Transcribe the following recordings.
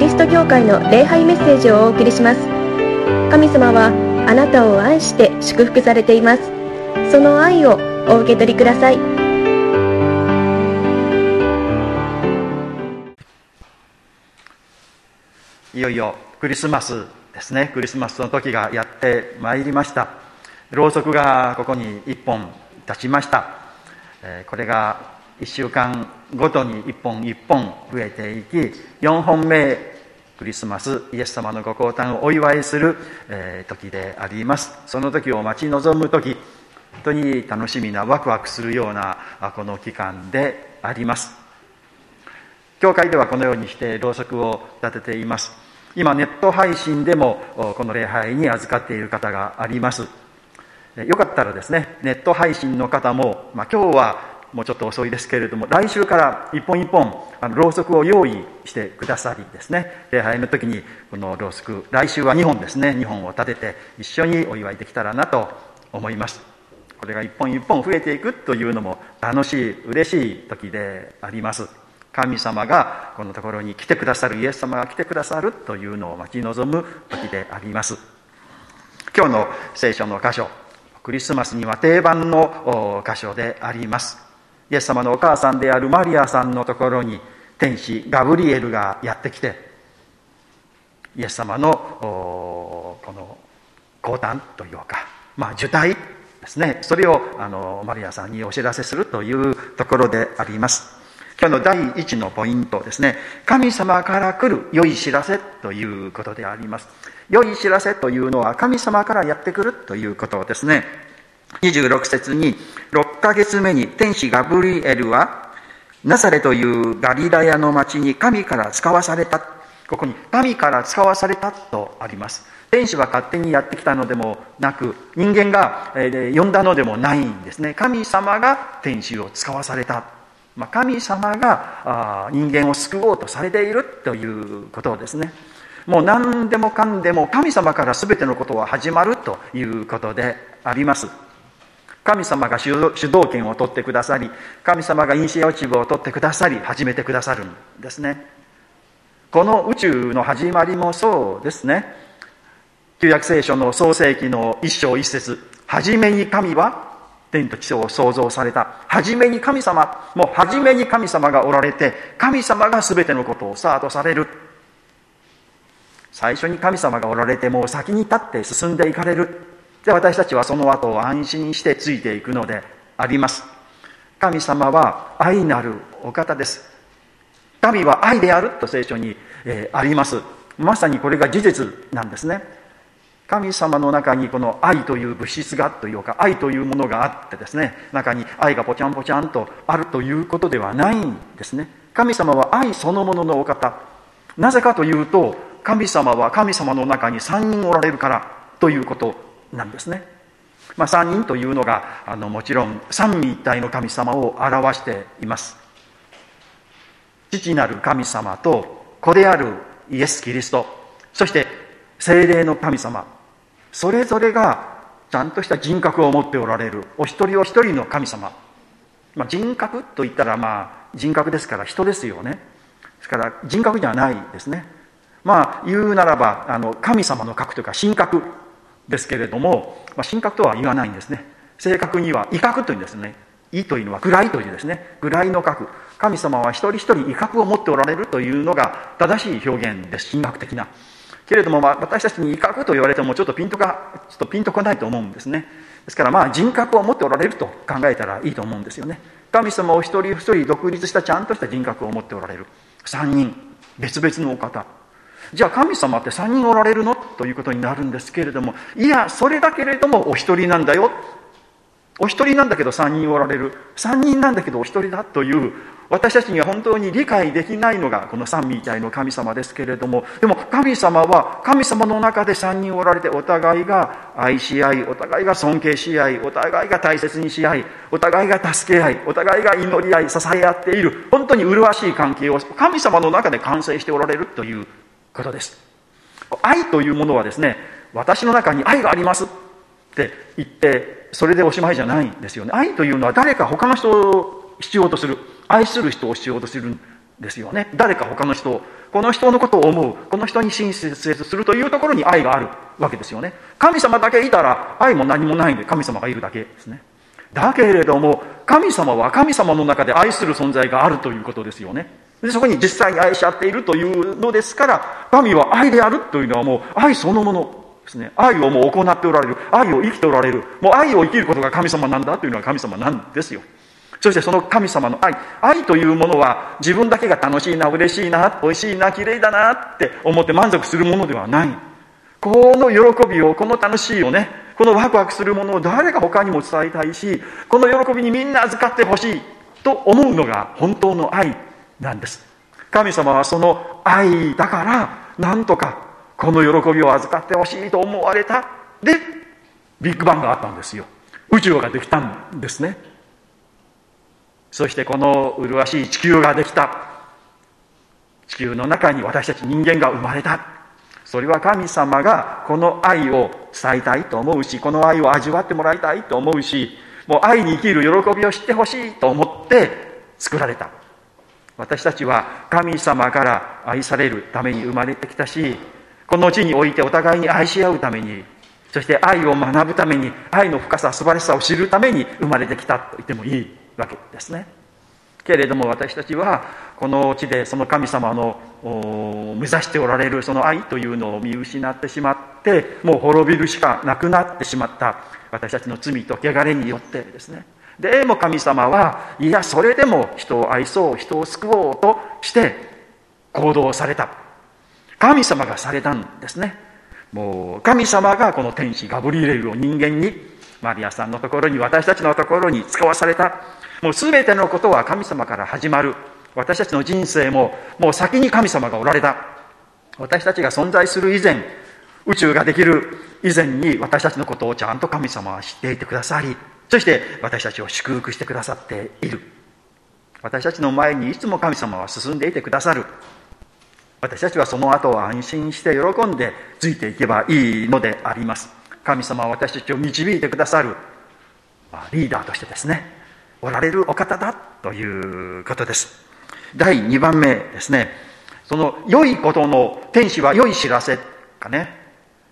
リスト教会の礼拝メッセージをお送りします。神様はあなたを愛して祝福されています。その愛をお受け取りください。いよいよクリスマスですね。クリスマスの時がやってまいりました。ろうそくがここに1本立ちました。これが1週間ごとに1本1本増えていき4本目クリスマスイエス様のご降誕をお祝いする、え時であります。その時を待ち望む時本当に楽しみなワクワクするようなこの期間であります。教会ではこのようにしてろうそくを立てています。今ネット配信でもこの礼拝に預かっている方があります。よかったらですねネット配信の方も、まあ、今日はもうちょっと遅いですけれども来週から一本一本あのろうそくを用意してくださりですね。礼拝の時にこのろうそく来週は2本ですね。2本を立てて一緒にお祝いできたらなと思います。これが一本一本増えていくというのも楽しい嬉しい時であります。神様がこのところに来てくださるイエス様が来てくださるというのを待ち望む時であります。今日の聖書の箇所クリスマスには定番の箇所であります。イエス様のお母さんであるマリアさんのところに天使ガブリエルがやってきてイエス様のこの降誕というか、まあ、受胎ですね。それをあのマリアさんにお知らせするというところであります。今日の第一のポイントですね。神様から来る良い知らせということであります。良い知らせというのは神様からやってくるということですね。26節に6ヶ月目に天使ガブリエルはナサレというガリラヤの町に神から使わされた。ここに神から使わされたとあります。天使は勝手にやってきたのでもなく人間が呼んだのでもないんですね。神様が天使を使わされた、ま、神様が人間を救おうとされているということですね。もう何でもかんでも神様から全てのことは始まるということであります。神様が主導権を取ってくださり神様がイニシアチブを取ってくださり始めてくださるんですね。この宇宙の始まりもそうですね。旧約聖書の創世記の一章一節初めに神は天と地を創造された。初めに神様もう初めに神様がおられて神様が全てのことをスタートされる。最初に神様がおられてもう先に立って進んでいかれる。で私たちはその後を安心してついていくのであります。神様は愛なるお方です。神は愛であると聖書に、えー、あります。まさにこれが事実なんですね。神様の中にこの愛という物質がというか愛というものがあってですね中に愛がぽちゃんぽちゃんとあるということではないんですね。神様は愛そのもののお方。なぜかというと神様は神様の中に3人おられるからということ。なんですね。まあ、三人というのがあのもちろん三位一体の神様を表しています。父なる神様と子であるイエス・キリストそして精霊の神様それぞれがちゃんとした人格を持っておられるお一人お一人の神様、まあ、人格といったらまあ人格ですから人ですよねですから人格じゃないですねまあ言うならばあの神様の格というか神格ですけれども、まあ、神格とは言わないんですね。正確には威嚇というんですね。意というのは位というですね。位の格神様は一人一人威嚇を持っておられるというのが正しい表現です。神学的な。けれども、まあ、私たちに威嚇と言われてもちょっとピンとかちょっとピンとこないと思うんですね。ですからまあ人格を持っておられると考えたらいいと思うんですよね。神様を一人一人独立したちゃんとした人格を持っておられる。三人。別々のお方。じゃあ神様って3人おられるの？ということになるんですけれどもいやそれだけれどもお一人なんだよ。お一人なんだけど3人おられる。3人なんだけどお一人だという私たちには本当に理解できないのがこの三位一体の神様ですけれども。でも神様は神様の中で3人おられてお互いが愛し合いお互いが尊敬し合いお互いが大切にし合いお互いが助け合いお互いが祈り合い支え合っている本当に麗しい関係を神様の中で完成しておられるということです。愛というものはですね私の中に愛がありますって言ってそれでおしまいじゃないんですよね。愛というのは誰か他の人を必要とする愛する人を必要とするんですよね。誰か他の人をこの人のことを思うこの人に親切するというところに愛があるわけですよね。神様だけいたら愛も何もないんで神様がいるだけですね。だけれども神様は神様の中で愛する存在があるということですよね。でそこに実際に愛し合っているというのですから神は愛であるというのはもう愛そのものですね。愛をもう行っておられる。愛を生きておられる。もう愛を生きることが神様なんだというのは神様なんですよ。そしてその神様の愛。愛というものは自分だけが楽しいな嬉しいな美味しいな綺麗だなって思って満足するものではない。この喜びをこの楽しいをねこのワクワクするものを誰が他にも伝えたいしこの喜びにみんな預かってほしいと思うのが本当の愛。なんです。神様はその愛だからなんとかこの喜びを預かってほしいと思われた。でビッグバンがあったんですよ。宇宙ができたんですね。そしてこの麗しい地球ができた。地球の中に私たち人間が生まれた。それは神様がこの愛を伝えたいと思うしこの愛を味わってもらいたいと思うしもう愛に生きる喜びを知ってほしいと思って作られた。私たちは神様から愛されるために生まれてきたしこの地においてお互いに愛し合うためにそして愛を学ぶために愛の深さ素晴らしさを知るために生まれてきたと言ってもいいわけですね。けれども私たちはこの地でその神様の目指しておられるその愛というのを見失ってしまってもう滅びるしかなくなってしまった私たちの罪と汚れによってですね。でも神様はいやそれでも人を愛そう人を救おうとして行動された。神様がされたんですね。もう神様がこの天使ガブリエルを人間にマリアさんのところに私たちのところに使わされた。もう全てのことは神様から始まる。私たちの人生ももう先に神様がおられた。私たちが存在する以前宇宙ができる以前に私たちのことをちゃんと神様は知っていてくださりそして私たちを祝福してくださっている。私たちの前にいつも神様は進んでいてくださる。私たちはその後を安心して喜んでついていけばいいのであります。神様は私たちを導いてくださる。リーダーとしてですね。おられるお方だということです。第2番目ですね。その良いことの天使は良い知らせかね。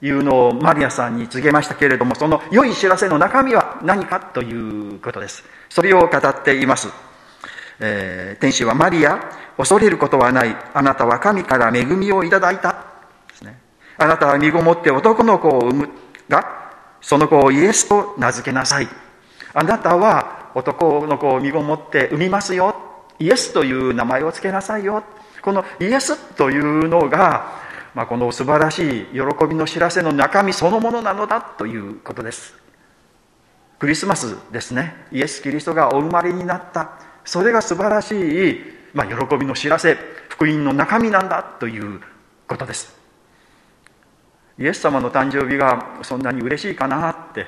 いうのをマリアさんに告げましたけれどもその良い知らせの中身は何かということです。それを語っています、えー、天使はマリア恐れることはない。あなたは神から恵みをいただいた。です、ね、あなたは身ごもって男の子を産むがその子をイエスと名付けなさい。あなたは男の子を身ごもって産みますよ。イエスという名前を付けなさいよ。このイエスというのが、まあ、この素晴らしい喜びの知らせの中身そのものなのだということです。クリスマスですね。イエス・キリストがお生まれになった。それが素晴らしい、まあ、喜びの知らせ福音の中身なんだということです。イエス様の誕生日がそんなに嬉しいかなって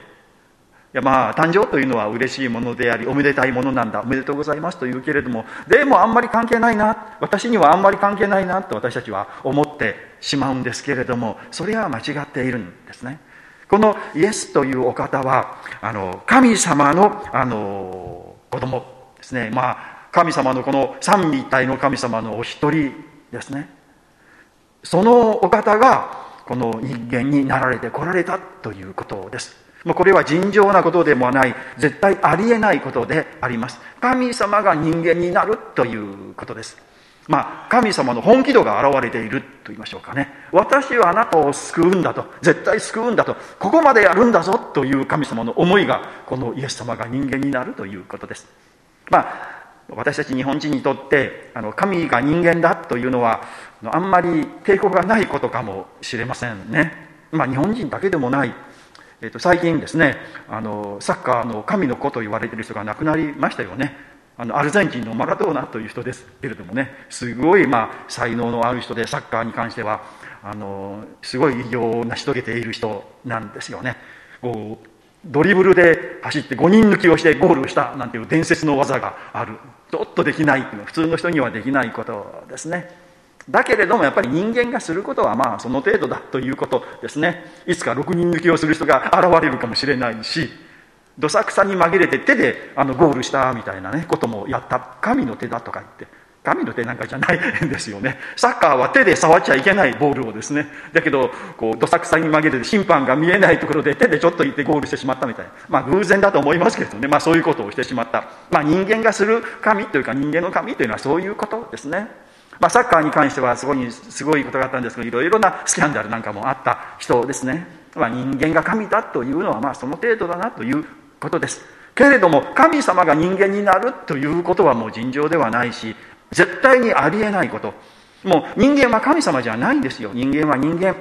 やまあ誕生というのは嬉しいものでありおめでたいものなんだおめでとうございますと言うけれどもでもあんまり関係ないな私にはあんまり関係ないなと私たちは思ってしまうんですけれどもそれは間違っているんですね。このイエスというお方はあの神様のあの子供ですね。まあ神様のこの三位一体の神様のお一人ですね。そのお方がこの人間になられてこられたということです。もうこれは尋常なことでもない絶対ありえないことであります。神様が人間になるということです。まあ神様の本気度が現れていると言いましょうかね。私はあなたを救うんだと絶対救うんだとここまでやるんだぞという神様の思いがこのイエス様が人間になるということです。まあ私たち日本人にとってあの神が人間だというのはあんまり抵抗がないことかもしれませんね。まあ日本人だけでもないえー、と最近ですねあのサッカーの神の子と言われてる人が亡くなりましたよね。あのアルゼンチンのマラドーナという人ですけれどもねすごい、まあ、才能のある人でサッカーに関してはあのすごい偉業を成し遂げている人なんですよね。こうドリブルで走って5人抜きをしてゴールしたなんていう伝説の技がある。ちょっとできない普通の人にはできないことですね。だけれどもやっぱり人間がすることはまあその程度だということですねいつか6人抜きをする人が現れるかもしれないしどさくさに紛れて手であのゴールしたみたいなねこともやった神の手だとか言って神の手なんかじゃないんですよね。サッカーは手で触っちゃいけないボールをですね。だけど、こう、どさくさに曲げて審判が見えないところで手でちょっと行ってゴールしてしまったみたいな。まあ偶然だと思いますけれどね。まあそういうことをしてしまった。まあ人間がする神というか人間の神というのはそういうことですね。まあサッカーに関してはすごい、すごいことがあったんですけど、いろいろなスキャンダルなんかもあった人ですね。まあ人間が神だというのはまあその程度だなということです。けれども神様が人間になるということはもう尋常ではないし絶対にありえないこと。もう人間は神様じゃないんですよ。人間は人間。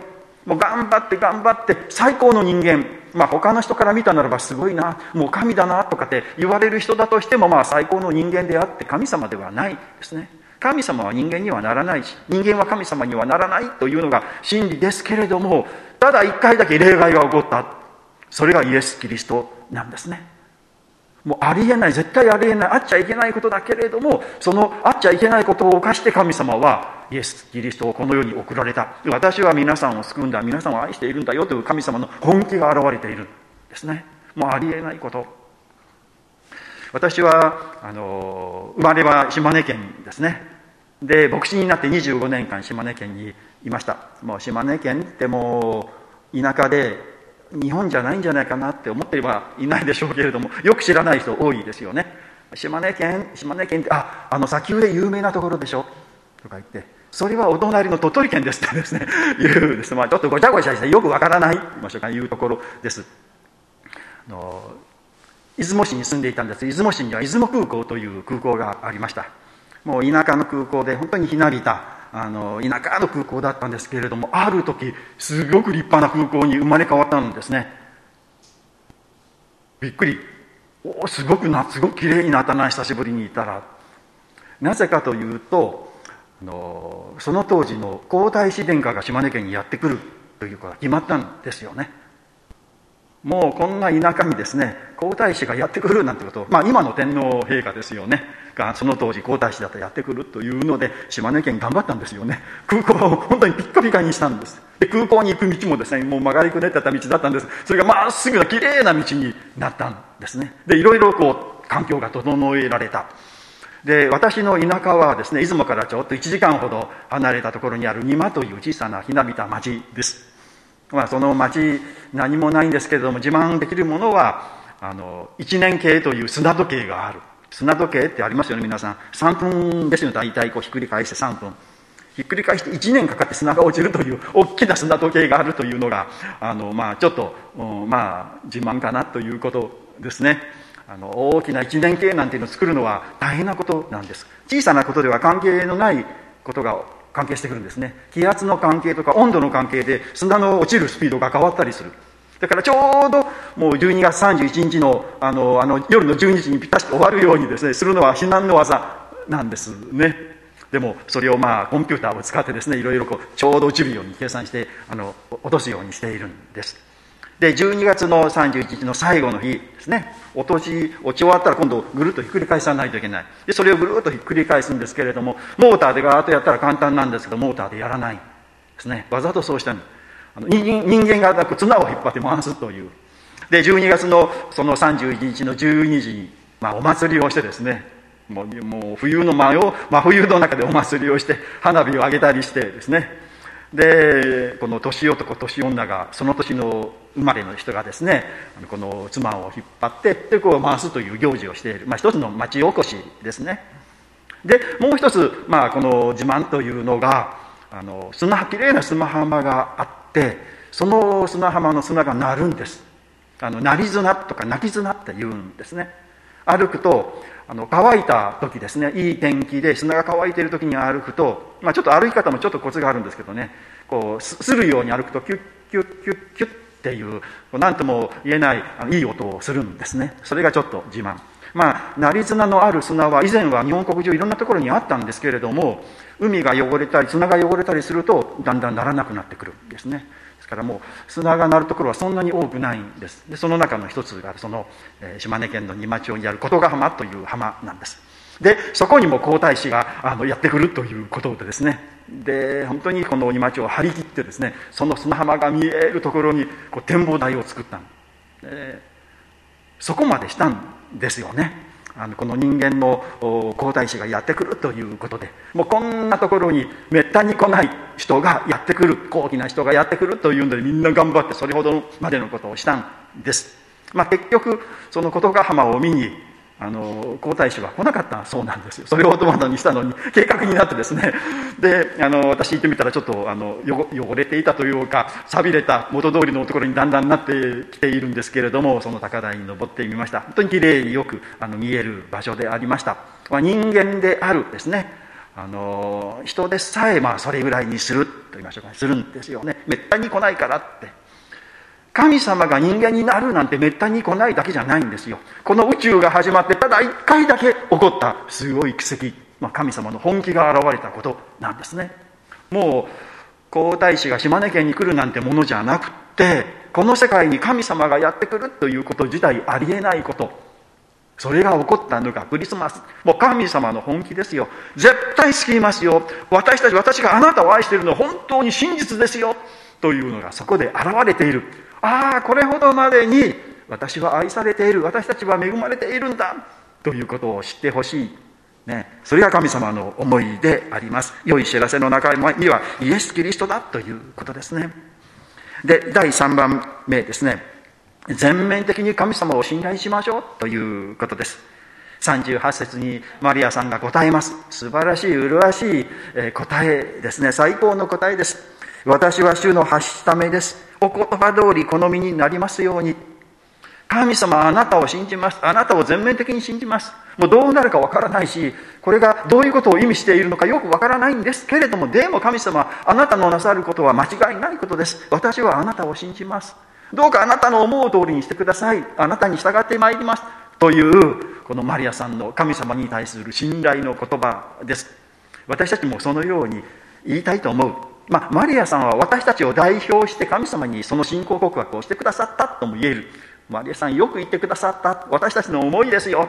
もう頑張って頑張って最高の人間。まあ他の人から見たならばすごいな、もう神だなとかって言われる人だとしてもまあ最高の人間であって神様ではないですね。神様は人間にはならないし、人間は神様にはならないというのが真理ですけれども、ただ一回だけ例外が起こった。それがイエス・キリストなんですね。もうありえない絶対ありえないあっちゃいけないことだけれどもそのあっちゃいけないことを犯して神様はイエス・キリストをこの世に送られた私は皆さんを救うんだ皆さんを愛しているんだよという神様の本気が現れているんですねもうありえないこと私はあの生まれは島根県ですね。で牧師になって25年間島根県にいました。もう島根県ってもう田舎で日本じゃないんじゃないかなって思ってはいないでしょうけれどもよく知らない人多いですよね。島根県島根県ってああの砂丘で有名なところでしょ？とか言ってそれはお隣の鳥取県ですってですね 言うです、まあ、ちょっとごちゃごちゃしてよくわからないと言いましょうかいうところです。あの出雲市に住んでいたんです。出雲市には出雲空港という空港がありました。もう田舎の空港で本当にひなびたあの田舎の空港だったんですけれどもある時すごく立派な空港に生まれ変わったんですね。びっくり。おすごくなすごくきれいになったな久しぶりにいたら。なぜかというとあのその当時の皇太子殿下が島根県にやってくるということが決まったんですよね。もうこんな田舎にですね皇太子がやってくるなんてことまあ今の天皇陛下ですよねがその当時皇太子だとやってくるというので島根県頑張ったんですよね。空港を本当にピッカピカにしたんです。で空港に行く道もですねもう曲がりくねってた道だったんです。それがまっすぐな綺麗な道になったんですね。でいろいろこう環境が整えられた。で私の田舎はですね出雲からちょっと1時間ほど離れたところにある仁間という小さなひなびた町です。まあ、その町何もないんですけれども自慢できるものはあの一年計という砂時計がある。砂時計ってありますよね皆さん。3分ですよ大体こうひっくり返して3分。ひっくり返して1年かかって砂が落ちるという大きな砂時計があるというのがあの、まあ、ちょっと、まあ、自慢かなということですね。あの大きな一年計なんていうのを作るのは大変なことなんです。小さなことでは関係のないことが関係してくるんですね。気圧の関係とか温度の関係で砂の落ちるスピードが変わったりする。だからちょうどもう12月31日のあのあの夜の12時にぴったしと終わるようにですねするのは避難の技なんですね。でもそれをまあコンピューターを使ってですねいろいろこうちょうど落ちるように計算してあの落とすようにしているんです。で12月の31日の最後の日ですね。落とし落ち終わったら今度ぐるっとひっくり返さないといけない。でそれをぐるっとひっくり返すんですけれどもモーターでガーッとやったら簡単なんですけどモーターでやらないですね。わざとそうしたあの人人間が綱を引っ張って回すという。で12月のその31日の12時に、まあ、お祭りをしてですね。もうもう冬の真を真冬の中でお祭りをして花火を上げたりしてですね。でこの年男年女がその年の生まれの人がですねこの妻を引っ張ってでこう回すという行事をしている、まあ、一つの町おこしですね。でもう一つ、まあ、この自慢というのがあの砂きれいな砂浜があってその砂浜の砂が鳴るんです。あの鳴り砂とか泣き砂って言うんですね。歩くとあの乾いた時ですねいい天気で砂が乾いている時に歩くと、まあ、ちょっと歩き方もちょっとコツがあるんですけどねこうするように歩くとキュッキュッキュッキュッっていう何とも言えないいい音をするんですね。それがちょっと自慢。まあ、成綱のある砂は以前は日本国中いろんなところにあったんですけれども海が汚れたり砂が汚れたりするとだんだんならなくなってくるんですね。ですからもう砂が鳴るところはそんなに多くないんです。でその中の一つがその、え、島根県の仁摩町にある琴ヶ浜という浜なんです。でそこにも皇太子があのやってくるということでですね。で本当にこの仁摩町を張り切ってですねその砂浜が見えるところにこう展望台を作った、えー、そこまでしたんですよね。あのこの人間の皇太子がやってくるということで。もうこんなところにめったに来ない人がやってくる高貴な人がやってくるというのでみんな頑張ってそれほどまでのことをしたんです、まあ、結局その事ヶ浜を見にあの皇太子は来なかったそうなんですよ。それを後窓にしたのに計画になってですね。であの私行ってみたらちょっとあの汚れていたというか寂れた元通りのところにだんだんなってきているんですけれどもその高台に登ってみました。本当にきれいによくあの見える場所でありました、まあ、人間であるですね。あの人でさえまあそれぐらいにすると言いましょうかするんですよね。めったに来ないからって。神様が人間になるなんてめったに来ないだけじゃないんですよ。この宇宙が始まってただ一回だけ起こったすごい奇跡、まあ、神様の本気が現れたことなんですね。もう皇太子が島根県に来るなんてものじゃなくってこの世界に神様がやってくるということ自体ありえないこと。それが起こったのがクリスマス。もう神様の本気ですよ。絶対救いますよ。私たち私があなたを愛しているのは本当に真実ですよ。というのがそこで現れている。ああこれほどまでに私は愛されている私たちは恵まれているんだということを知ってほしい、ね、それが神様の思いであります。良い知らせの中にはイエス・キリストだということですね。で第3番目ですね。全面的に神様を信頼しましょうということです。38節にマリアさんが答えます。素晴らしい麗しい答えですね。最高の答えです。私は主の発しためです。お言葉通り好みになりますように。神様あなたを信じます。あなたを全面的に信じます。もうどうなるかわからないしこれがどういうことを意味しているのかよくわからないんです。けれどもでも神様あなたのなさることは間違いないことです。私はあなたを信じます。どうかあなたの思う通りにしてください。あなたに従ってまいります。というこのマリアさんの神様に対する信頼の言葉です。私たちもそのように言いたいと思う。まあ、マリアさんは私たちを代表して神様にその信仰告白をしてくださったとも言える。マリアさんよく言ってくださった。私たちの思いですよ。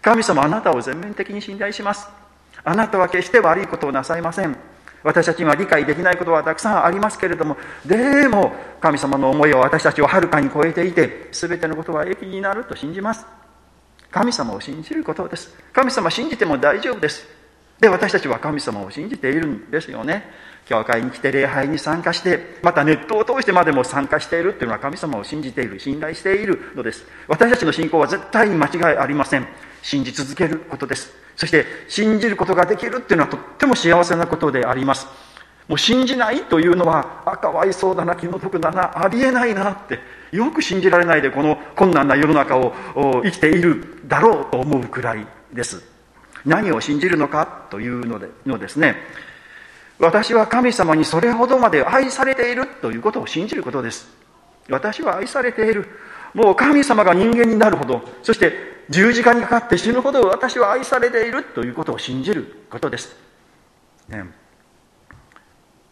神様あなたを全面的に信頼します。あなたは決して悪いことをなさいません。私たちには理解できないことはたくさんありますけれども。でも神様の思いは私たちをはるかに超えていて全てのことは益になると信じます。神様を信じることです。神様信じても大丈夫です。で私たちは神様を信じているんですよね。教会に来て礼拝に参加してまたネットを通してまでも参加しているというのは神様を信じている信頼しているのです。私たちの信仰は絶対に間違いありません。信じ続けることです。そして信じることができるっていうのはとっても幸せなことであります。もう信じないというのはあかわいそうだな気の毒だなありえないなってよく信じられないでこの困難な世の中を生きているだろうと思うくらいです。何を信じるのかというのでのですね。私は神様にそれほどまで愛されているということを信じることです。私は愛されている。もう神様が人間になるほど。そして十字架にかかって死ぬほど私は愛されているということを信じることです、ね、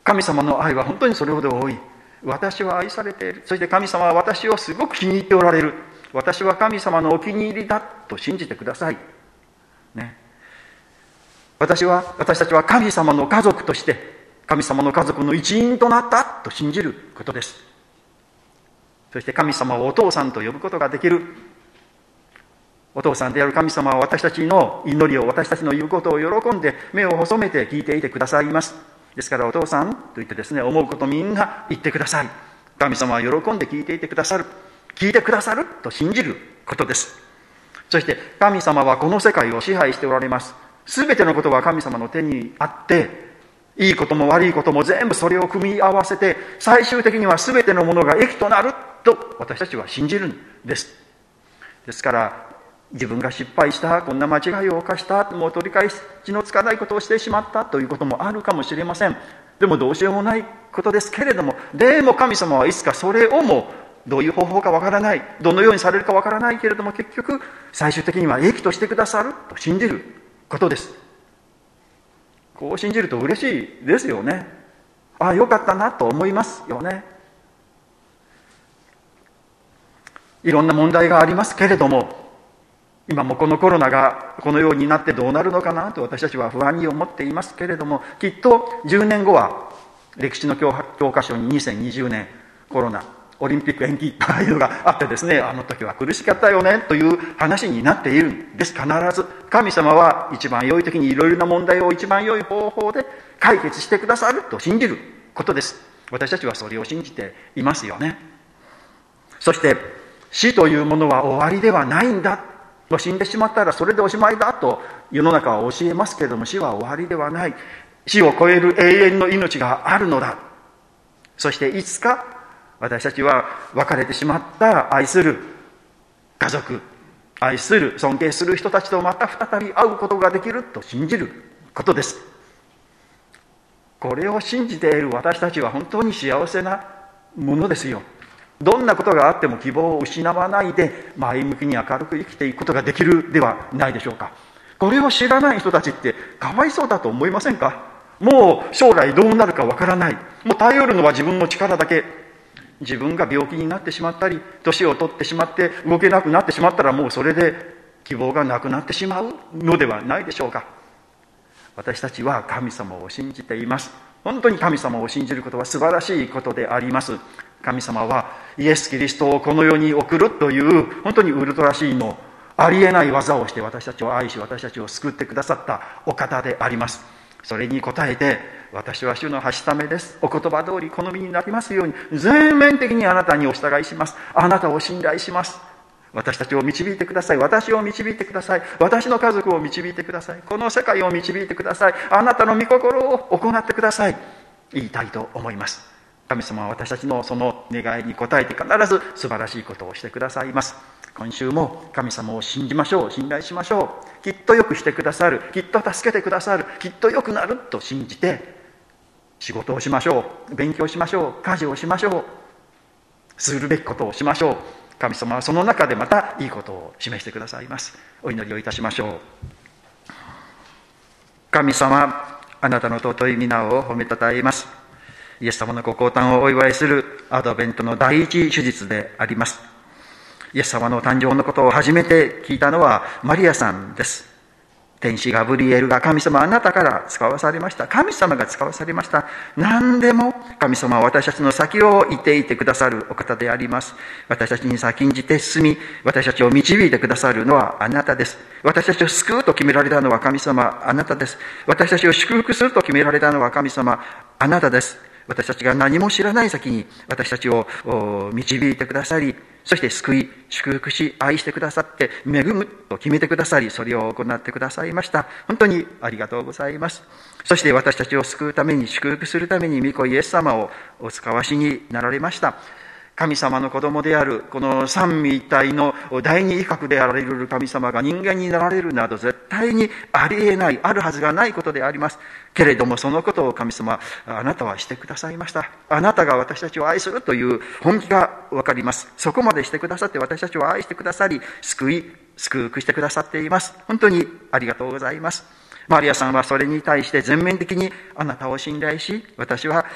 神様の愛は本当にそれほど多い。私は愛されている。そして神様は私をすごく気に入っておられる。私は神様のお気に入りだと信じてください、ね、私は私たちは神様の家族として神様の家族の一員となったと信じることです。そして神様をお父さんと呼ぶことができる。お父さんである神様は私たちの祈りを私たちの言うことを喜んで目を細めて聞いていてくださいます。ですからお父さんと言ってですね思うことみんな言ってください。神様は喜んで聞いていてくださる。聞いてくださると信じることです。そして神様はこの世界を支配しておられます。全てのことは神様の手にあっていいことも悪いことも全部それを組み合わせて最終的には全てのものが益となると私たちは信じるんです。ですから自分が失敗したこんな間違いを犯したもう取り返しのつかないことをしてしまったということもあるかもしれません。でもどうしようもないことですけれどもでも神様はいつかそれをもどういう方法かわからないどのようにされるかわからないけれども結局最終的には益としてくださると信じる。ことです。こう信じると嬉しいですよね。ああよかったなと思いますよね。いろんな問題がありますけれども今もこのコロナがこのようになってどうなるのかなと私たちは不安に思っていますけれどもきっと10年後は歴史の教科書に2020年コロナオリンピック延期というのがあってですねあの時は苦しかったよねという話になっているんです。必ず神様は一番良い時にいろいろな問題を一番良い方法で解決してくださると信じることです。私たちはそれを信じていますよね。そして死というものは終わりではないんだ死んでしまったらそれでおしまいだと世の中は教えますけれども死は終わりではない。死を超える永遠の命があるのだ。そしていつか私たちは別れてしまった愛する家族愛する尊敬する人たちとまた再び会うことができると信じることです。これを信じている私たちは本当に幸せなものですよ。どんなことがあっても希望を失わないで前向きに明るく生きていくことができるではないでしょうか。これを知らない人たちってかわいそうだと思いませんか？もう将来どうなるかわからない。もう頼るのは自分の力だけ。自分が病気になってしまったり年を取ってしまって動けなくなってしまったらもうそれで希望がなくなってしまうのではないでしょうか。私たちは神様を信じています。本当に神様を信じることは素晴らしいことであります。神様はイエス・キリストをこの世に送るという本当にウルトラシーのありえない技をして私たちを愛し私たちを救ってくださったお方であります。それに応えて私は主のはしためです。お言葉通り好みになりますように。全面的にあなたにお従いします。あなたを信頼します。私たちを導いてください。私を導いてください。私の家族を導いてください。この世界を導いてください。あなたの御心を行ってください。言いたいと思います。神様は私たちのその願いに応えて必ず素晴らしいことをしてくださいます。今週も神様を信じましょう。信頼しましょう。きっとよくしてくださる。きっと助けてくださる。きっと良くなると信じて仕事をしましょう。勉強しましょう。家事をしましょう。するべきことをしましょう。神様はその中でまたいいことを示してくださいます。お祈りをいたしましょう。神様あなたの尊い皆を褒めたたえます。イエス様のご降誕をお祝いするアドベントの第一手術であります。イエス様の誕生のことを初めて聞いたのはマリアさんです。天使ガブリエルが神様あなたから使わされました。神様が使わされました。何でも神様は私たちの先をいていてくださるお方であります。私たちに先んじて進み、私たちを導いてくださるのはあなたです。私たちを救うと決められたのは神様、あなたです。私たちを祝福すると決められたのは神様、あなたです。私たちが何も知らない先に私たちを導いてくださり、そして救い、祝福し、愛してくださって、恵むと決めてくださり、それを行ってくださいました。本当にありがとうございます。そして私たちを救うために、祝福するために、御子イエス様をお使わしになられました。神様の子供であるこの三位一体の第二威嚇であられる神様が人間になられるなど絶対にありえないあるはずがないことであります。けれどもそのことを神様あなたはしてくださいました。あなたが私たちを愛するという本気が分かります。そこまでしてくださって私たちを愛してくださり救い救くしてくださっています。本当にありがとうございます。マリアさんはそれに対して全面的にあなたを信頼し、私は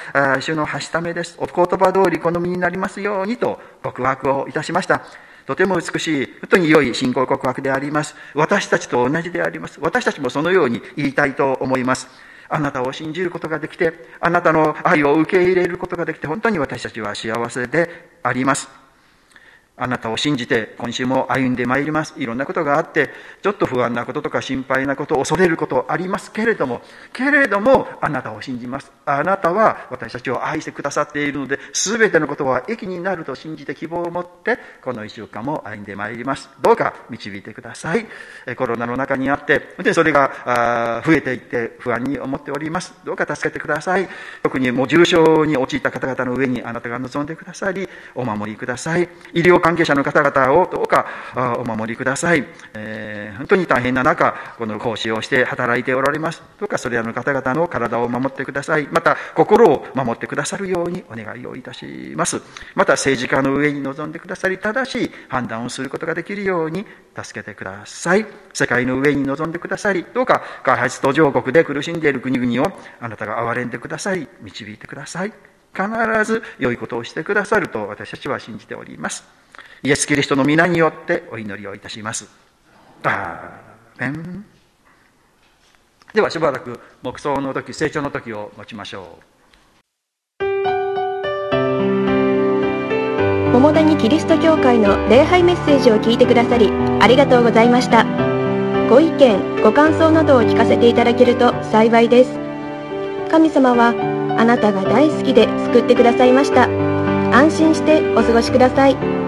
主のはしためです。お言葉通り好みになりますようにと告白をいたしました。とても美しい、本当に良い信仰告白であります。私たちと同じであります。私たちもそのように言いたいと思います。あなたを信じることができて、あなたの愛を受け入れることができて、本当に私たちは幸せであります。あなたを信じて今週も歩んでまいります。いろんなことがあって、ちょっと不安なこととか心配なこと、恐れることありますけれども、けれども、あなたを信じます。あなたは私たちを愛してくださっているので、すべてのことは益になると信じて希望を持って、この一週間も歩んでまいります。どうか導いてください。コロナの中にあって、本当にそれが増えていって不安に思っております。どうか助けてください。特にもう重症に陥った方々の上にあなたが望んでくださり、お守りください。医療関係者の方々をどうかお守りください、えー、本当に大変な中この講師をして働いておられます。どうかそれらの方々の体を守ってください。また心を守ってくださるようにお願いをいたします。また政治家の上に臨んでくださり正しい判断をすることができるように助けてください。世界の上に臨んでくださりどうか開発途上国で苦しんでいる国々をあなたが憐れんでくださり導いてください。必ず良いことをしてくださると私たちは信じております。イエス・キリストの皆によってお祈りをいたします。ーではしばらく黙想の時成長の時を持ちましょう桃谷キリスト教会の礼拝メッセージを聞いてくださりありがとうございましたご意見ご感想などを聞かせていただけると幸いです神様はあなたが大好きで救ってくださいました安心してお過ごしください。